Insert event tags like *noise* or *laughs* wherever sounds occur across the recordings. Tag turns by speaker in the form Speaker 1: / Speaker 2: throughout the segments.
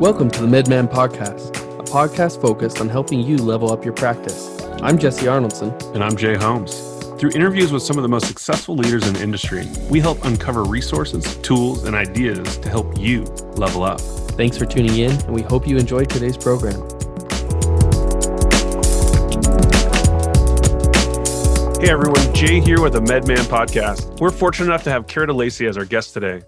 Speaker 1: Welcome to the MedMan Podcast, a podcast focused on helping you level up your practice. I'm Jesse Arnoldson.
Speaker 2: And I'm Jay Holmes. Through interviews with some of the most successful leaders in the industry, we help uncover resources, tools, and ideas to help you level up.
Speaker 1: Thanks for tuning in, and we hope you enjoyed today's program.
Speaker 2: Hey everyone, Jay here with the MedMan Podcast. We're fortunate enough to have Kara DeLacy as our guest today.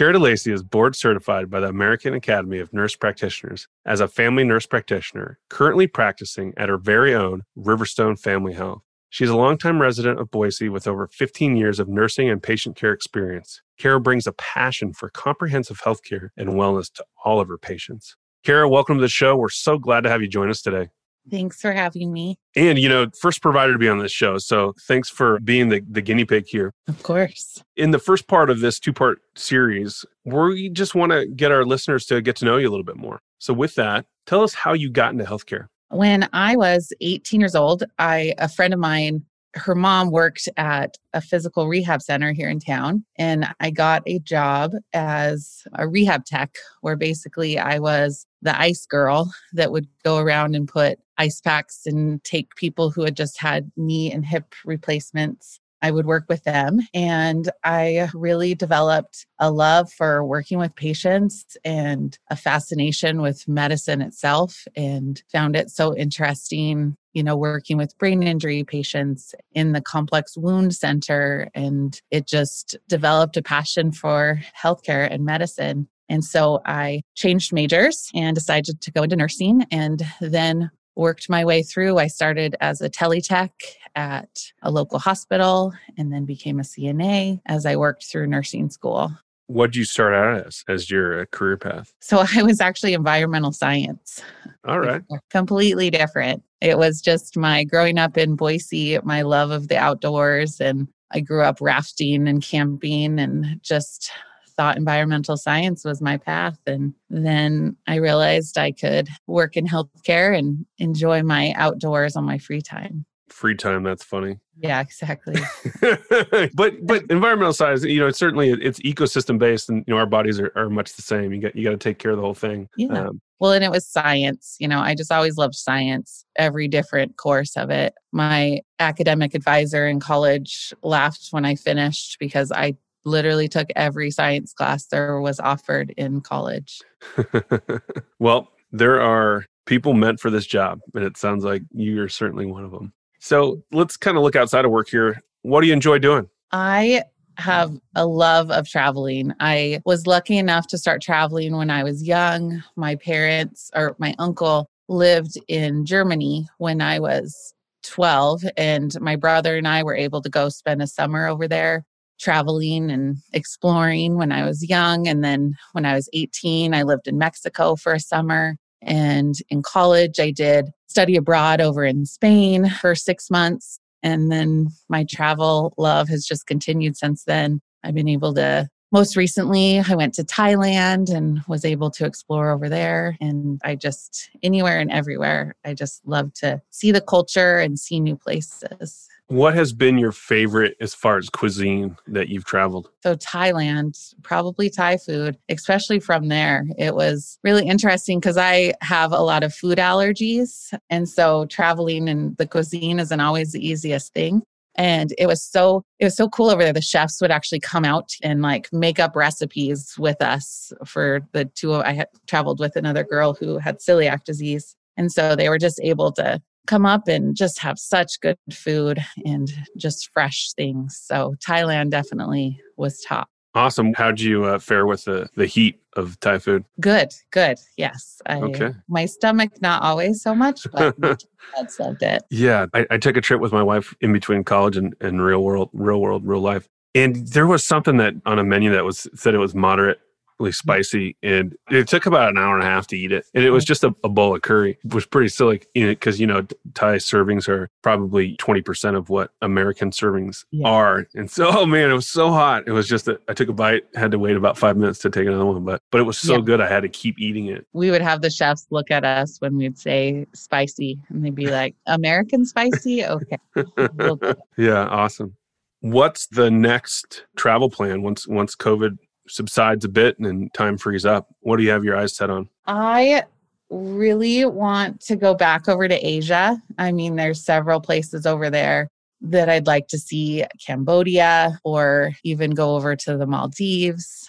Speaker 2: Kara DeLacy is board certified by the American Academy of Nurse Practitioners as a family nurse practitioner, currently practicing at her very own Riverstone Family Health. She's a longtime resident of Boise with over 15 years of nursing and patient care experience. Kara brings a passion for comprehensive healthcare and wellness to all of her patients. Kara, welcome to the show. We're so glad to have you join us today.
Speaker 3: Thanks for having me.
Speaker 2: And, you know, first provider to be on this show. So thanks for being the, the guinea pig here.
Speaker 3: Of course.
Speaker 2: In the first part of this two part series, we just want to get our listeners to get to know you a little bit more. So, with that, tell us how you got into healthcare.
Speaker 3: When I was 18 years old, I a friend of mine her mom worked at a physical rehab center here in town and i got a job as a rehab tech where basically i was the ice girl that would go around and put ice packs and take people who had just had knee and hip replacements. I would work with them. And I really developed a love for working with patients and a fascination with medicine itself and found it so interesting, you know, working with brain injury patients in the complex wound center. And it just developed a passion for healthcare and medicine. And so I changed majors and decided to go into nursing and then worked my way through. I started as a teletech at a local hospital and then became a CNA as I worked through nursing school.
Speaker 2: What did you start out as as your uh, career path?
Speaker 3: So *laughs* I was actually environmental science.
Speaker 2: All right.
Speaker 3: Completely different. It was just my growing up in Boise, my love of the outdoors and I grew up rafting and camping and just thought environmental science was my path. And then I realized I could work in healthcare and enjoy my outdoors on my free time.
Speaker 2: Free time, that's funny.
Speaker 3: Yeah, exactly. *laughs*
Speaker 2: but but environmental science, you know, it's certainly it's ecosystem based, and you know our bodies are, are much the same. You got you got to take care of the whole thing.
Speaker 3: Yeah. Um, well, and it was science. You know, I just always loved science. Every different course of it. My academic advisor in college laughed when I finished because I literally took every science class there was offered in college. *laughs*
Speaker 2: well, there are people meant for this job, and it sounds like you're certainly one of them. So let's kind of look outside of work here. What do you enjoy doing?
Speaker 3: I have a love of traveling. I was lucky enough to start traveling when I was young. My parents or my uncle lived in Germany when I was 12, and my brother and I were able to go spend a summer over there traveling and exploring when I was young. And then when I was 18, I lived in Mexico for a summer. And in college, I did study abroad over in Spain for six months. And then my travel love has just continued since then. I've been able to, most recently, I went to Thailand and was able to explore over there. And I just, anywhere and everywhere, I just love to see the culture and see new places.
Speaker 2: What has been your favorite as far as cuisine that you've traveled?
Speaker 3: So, Thailand, probably Thai food, especially from there. It was really interesting because I have a lot of food allergies. And so, traveling and the cuisine isn't always the easiest thing. And it was so it was so cool over there. The chefs would actually come out and like make up recipes with us for the two. I had traveled with another girl who had celiac disease, and so they were just able to come up and just have such good food and just fresh things. So Thailand definitely was top.
Speaker 2: Awesome. How'd you uh, fare with the, the heat of Thai food?
Speaker 3: Good, good. Yes. I, okay. My stomach, not always so much, but *laughs* that's loved it.
Speaker 2: Yeah. I, I took a trip with my wife in between college and, and real world, real world, real life. And there was something that on a menu that was said it was moderate really spicy and it took about an hour and a half to eat it and it was just a, a bowl of curry. It was pretty silly because you know thai servings are probably 20% of what american servings yeah. are and so *laughs* oh man it was so hot. It was just that i took a bite had to wait about five minutes to take another one but but it was so yeah. good i had to keep eating it.
Speaker 3: We would have the chefs look at us when we'd say spicy and they'd be like american spicy? Okay *laughs*
Speaker 2: yeah awesome. What's the next travel plan once once covid subsides a bit and time frees up, what do you have your eyes set on?
Speaker 3: I really want to go back over to Asia. I mean, there's several places over there that I'd like to see Cambodia or even go over to the Maldives.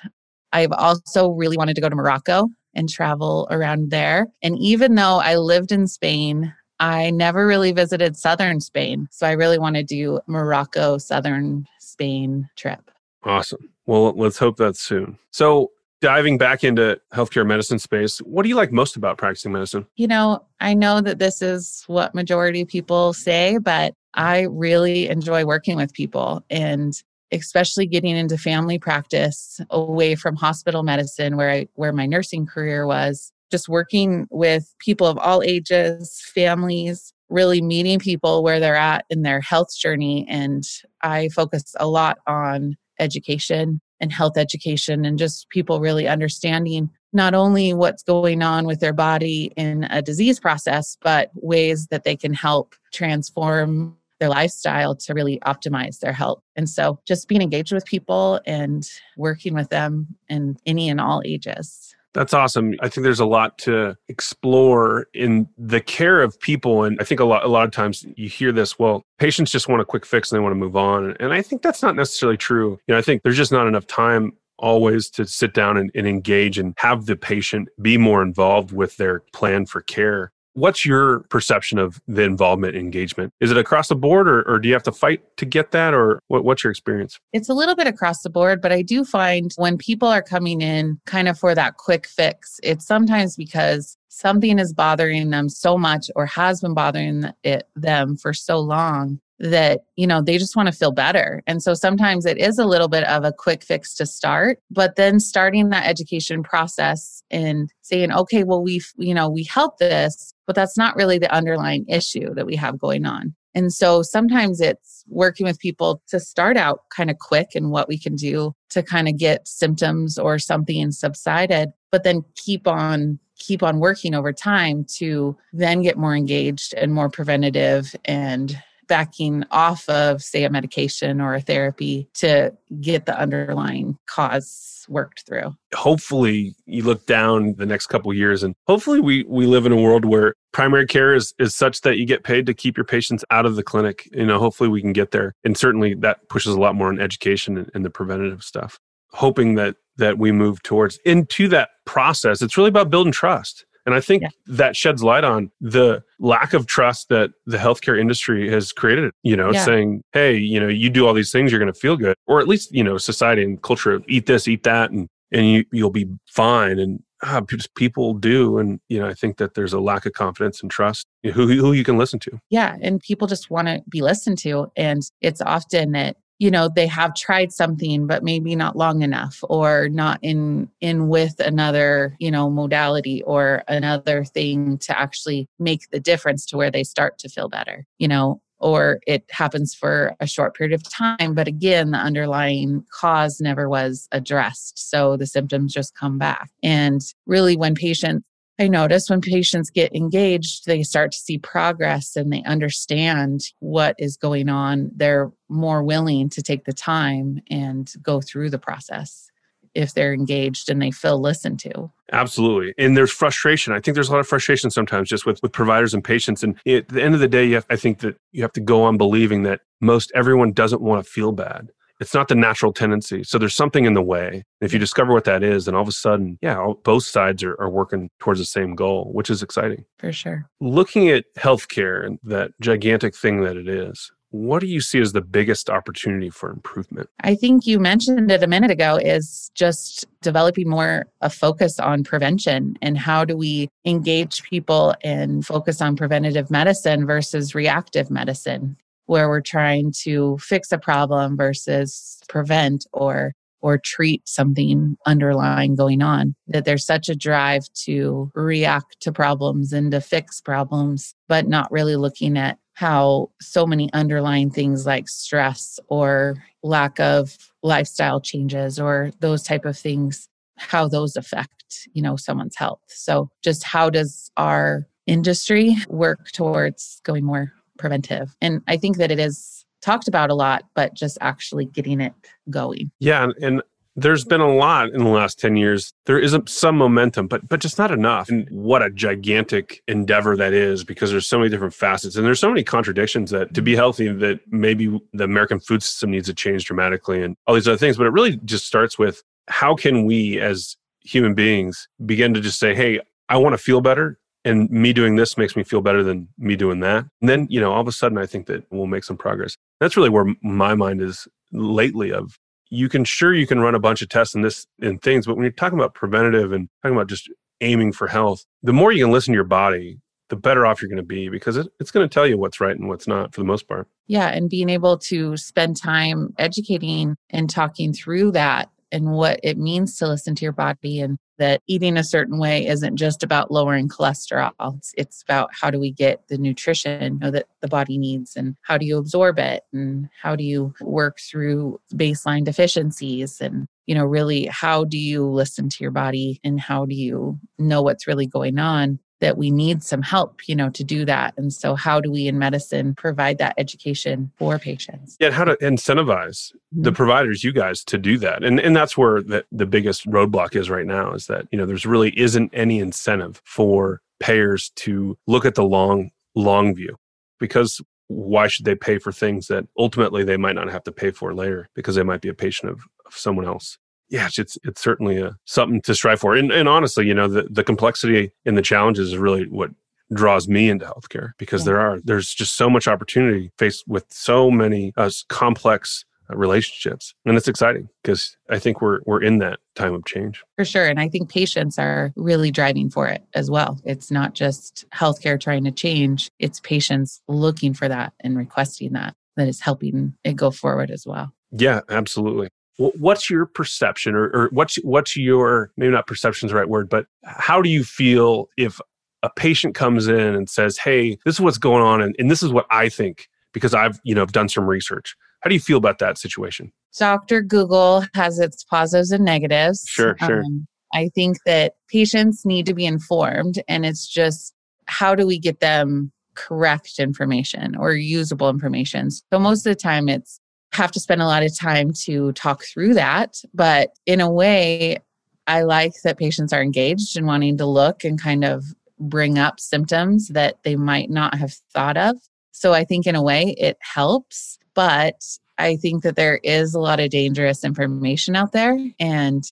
Speaker 3: I've also really wanted to go to Morocco and travel around there. And even though I lived in Spain, I never really visited southern Spain. So I really want to do Morocco, southern Spain trip.
Speaker 2: Awesome. Well, let's hope that's soon. So, diving back into healthcare medicine space, what do you like most about practicing medicine?
Speaker 3: You know, I know that this is what majority of people say, but I really enjoy working with people and especially getting into family practice away from hospital medicine where I where my nursing career was just working with people of all ages, families, really meeting people where they're at in their health journey and I focus a lot on education and health education and just people really understanding not only what's going on with their body in a disease process, but ways that they can help transform their lifestyle to really optimize their health. And so just being engaged with people and working with them in any and all ages.
Speaker 2: That's awesome. I think there's a lot to explore in the care of people. And I think a lot, a lot of times you hear this, well, patients just want a quick fix and they want to move on. And I think that's not necessarily true. You know, I think there's just not enough time always to sit down and, and engage and have the patient be more involved with their plan for care. What's your perception of the involvement engagement? Is it across the board or, or do you have to fight to get that or what, what's your experience?
Speaker 3: It's a little bit across the board, but I do find when people are coming in kind of for that quick fix, it's sometimes because something is bothering them so much or has been bothering it, them for so long that you know they just want to feel better. And so sometimes it is a little bit of a quick fix to start but then starting that education process and saying okay well we you know we help this but that's not really the underlying issue that we have going on. And so sometimes it's working with people to start out kind of quick and what we can do to kind of get symptoms or something subsided but then keep on keep on working over time to then get more engaged and more preventative and backing off of, say, a medication or a therapy to get the underlying cause worked through.
Speaker 2: Hopefully, you look down the next couple years, and hopefully, we we live in a world where primary care is is such that you get paid to keep your patients out of the clinic. You know, hopefully, we can get there, and certainly that pushes a lot more on education and, and the preventative stuff. Hoping that that we move towards into that process. It's really about building trust and I think yeah. that sheds light on the lack of trust that the healthcare industry has created, you know, yeah. saying, hey, you know, you do all these things, you're going to feel good. Or at least, you know, society and culture of eat this, eat that, and, and you, you'll be fine. And ah, people do. And, you know, I think that there's a lack of confidence and trust who, who you can listen to.
Speaker 3: Yeah. And people just want to be listened to. And it's often that you know they have tried something but maybe not long enough or not in in with another you know modality or another thing to actually make the difference to where they start to feel better you know or it happens for a short period of time but again the underlying cause never was addressed. So the symptoms just come back. And really when patients I notice when patients get engaged, they start to see progress and they understand what is going on. They're more willing to take the time and go through the process if they're engaged and they feel listened to.
Speaker 2: Absolutely. And there's frustration. I think there's a lot of frustration sometimes just with, with providers and patients. And at the end of the day, have, I think that you have to go on believing that most everyone doesn't want to feel bad it's not the natural tendency. So there's something in the way. If you discover what that is, then all of a sudden, yeah, all, both sides are, are working towards the same goal, which is exciting.
Speaker 3: For sure.
Speaker 2: Looking at healthcare and that gigantic thing that it is, what do you see as the biggest opportunity for improvement?
Speaker 3: I think you mentioned it a minute ago is just developing more a focus on prevention and how do we engage people and focus on preventative medicine versus reactive medicine where we're trying to fix a problem versus prevent or or treat something underlying going on. That there's such a drive to react to problems and to fix problems but not really looking at how so many underlying things like stress or lack of lifestyle changes or those type of things how those affect you know someone's health. So just how does our industry work towards going more preventive. And I think that it is talked about a lot, but just actually getting it going.
Speaker 2: Yeah. And, there's been a lot in the last 10 years there is some momentum but but just not enough and what a gigantic endeavor that is because there's so many different facets and there's so many contradictions that to be healthy that maybe the american food system needs to change dramatically and all these other things but it really just starts with how can we as human beings begin to just say hey i want to feel better and me doing this makes me feel better than me doing that. And then you know all of a sudden i think that we'll make some progress. That's really where my mind is lately of you can sure you can run a bunch of tests and this and things but when you're talking about preventative and talking about just aiming for health the more you can listen to your body the better off you're going to be because it, it's going to tell you what's right and what's not for the most part.
Speaker 3: Yeah and being able to spend time educating and talking through that and what it means to listen to your body and that eating a certain way isn't just about lowering cholesterol. It's, it's about how do we get the nutrition you know, that the body needs and how do you absorb it and how do you work through baseline deficiencies and you know really how do you listen to your body and how do you know what's really going on that we need some help, you know, to do that. And so how do we in medicine provide that education for patients?
Speaker 2: Yeah, how to incentivize mm-hmm. the providers, you guys, to do that. And and that's where the, the biggest roadblock is right now is that, you know, there's really isn't any incentive for payers to look at the long, long view. Because why should they pay for things that ultimately they might not have to pay for later because they might be a patient of, of someone else? Yeah, it's it's certainly a, something to strive for. And, and honestly, you know, the, the complexity and the challenges is really what draws me into healthcare because yeah. there are there's just so much opportunity faced with so many uh, complex uh, relationships. And it's exciting because i think we're we're in that time of change.
Speaker 3: For sure. And i think patients are really driving for it as well. It's not just healthcare trying to change. It's patients looking for that and requesting that that is helping it go forward as well.
Speaker 2: Yeah absolutely what's your perception or, or what's what's your maybe not perception is the right word but how do you feel if a patient comes in and says hey this is what's going on and, and this is what i think because i've you know done some research. How do you feel about that situation?
Speaker 3: Dr google has its positives and negatives.
Speaker 2: Sure sure. Um,
Speaker 3: i think that patients need to be informed and it's just how do we get them correct information or usable information? So most of the time it's have to spend a lot of time to talk through that. But in a way, I like that patients are engaged and wanting to look and kind of bring up symptoms that they might not have thought of. So I think in a way it helps, but I think that there is a lot of dangerous information out there and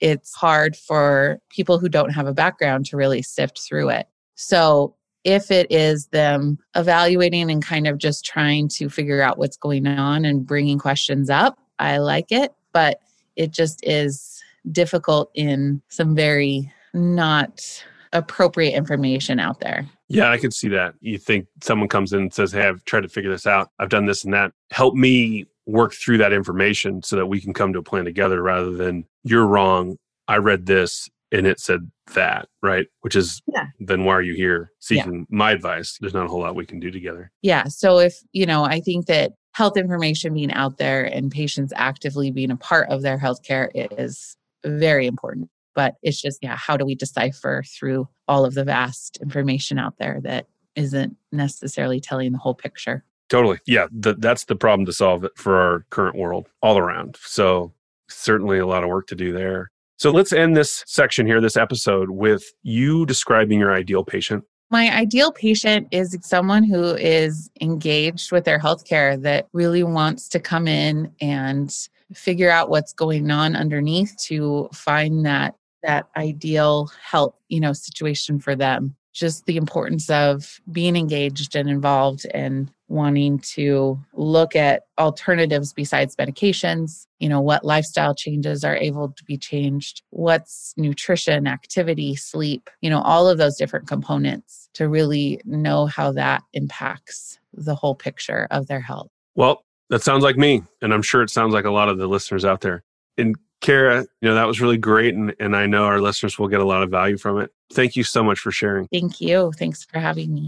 Speaker 3: it's hard for people who don't have a background to really sift through it. So if it is them evaluating and kind of just trying to figure out what's going on and bringing questions up, I like it. But it just is difficult in some very not appropriate information out there.
Speaker 2: Yeah, I could see that. You think someone comes in and says, Hey, I've tried to figure this out. I've done this and that. Help me work through that information so that we can come to a plan together rather than you're wrong. I read this and it said that, right? Which is yeah. then why are you here seeking yeah. my advice? There's not a whole lot we can do together.
Speaker 3: Yeah. So if, you know, I think that health information being out there and patients actively being a part of their healthcare is very important. But it's just, yeah, how do we decipher through all of the vast information out there that isn't necessarily telling the whole picture?
Speaker 2: Totally. Yeah. Th- that's the problem to solve for our current world all around. So, certainly a lot of work to do there. So let's end this section here, this episode, with you describing your ideal patient.
Speaker 3: My ideal patient is someone who is engaged with their healthcare that really wants to come in and figure out what's going on underneath to find that that ideal health, you know, situation for them. Just the importance of being engaged and involved and wanting to look at alternatives besides medications you know what lifestyle changes are able to be changed what's nutrition activity sleep you know all of those different components to really know how that impacts the whole picture of their health
Speaker 2: well that sounds like me and i'm sure it sounds like a lot of the listeners out there and Kara, you know, that was really great. And, and I know our listeners will get a lot of value from it. Thank you so much for sharing.
Speaker 3: Thank you. Thanks for having me.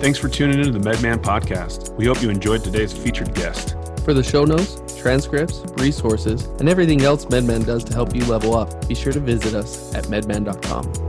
Speaker 2: Thanks for tuning into the MedMan podcast. We hope you enjoyed today's featured guest.
Speaker 1: For the show notes, transcripts, resources, and everything else MedMan does to help you level up, be sure to visit us at medman.com.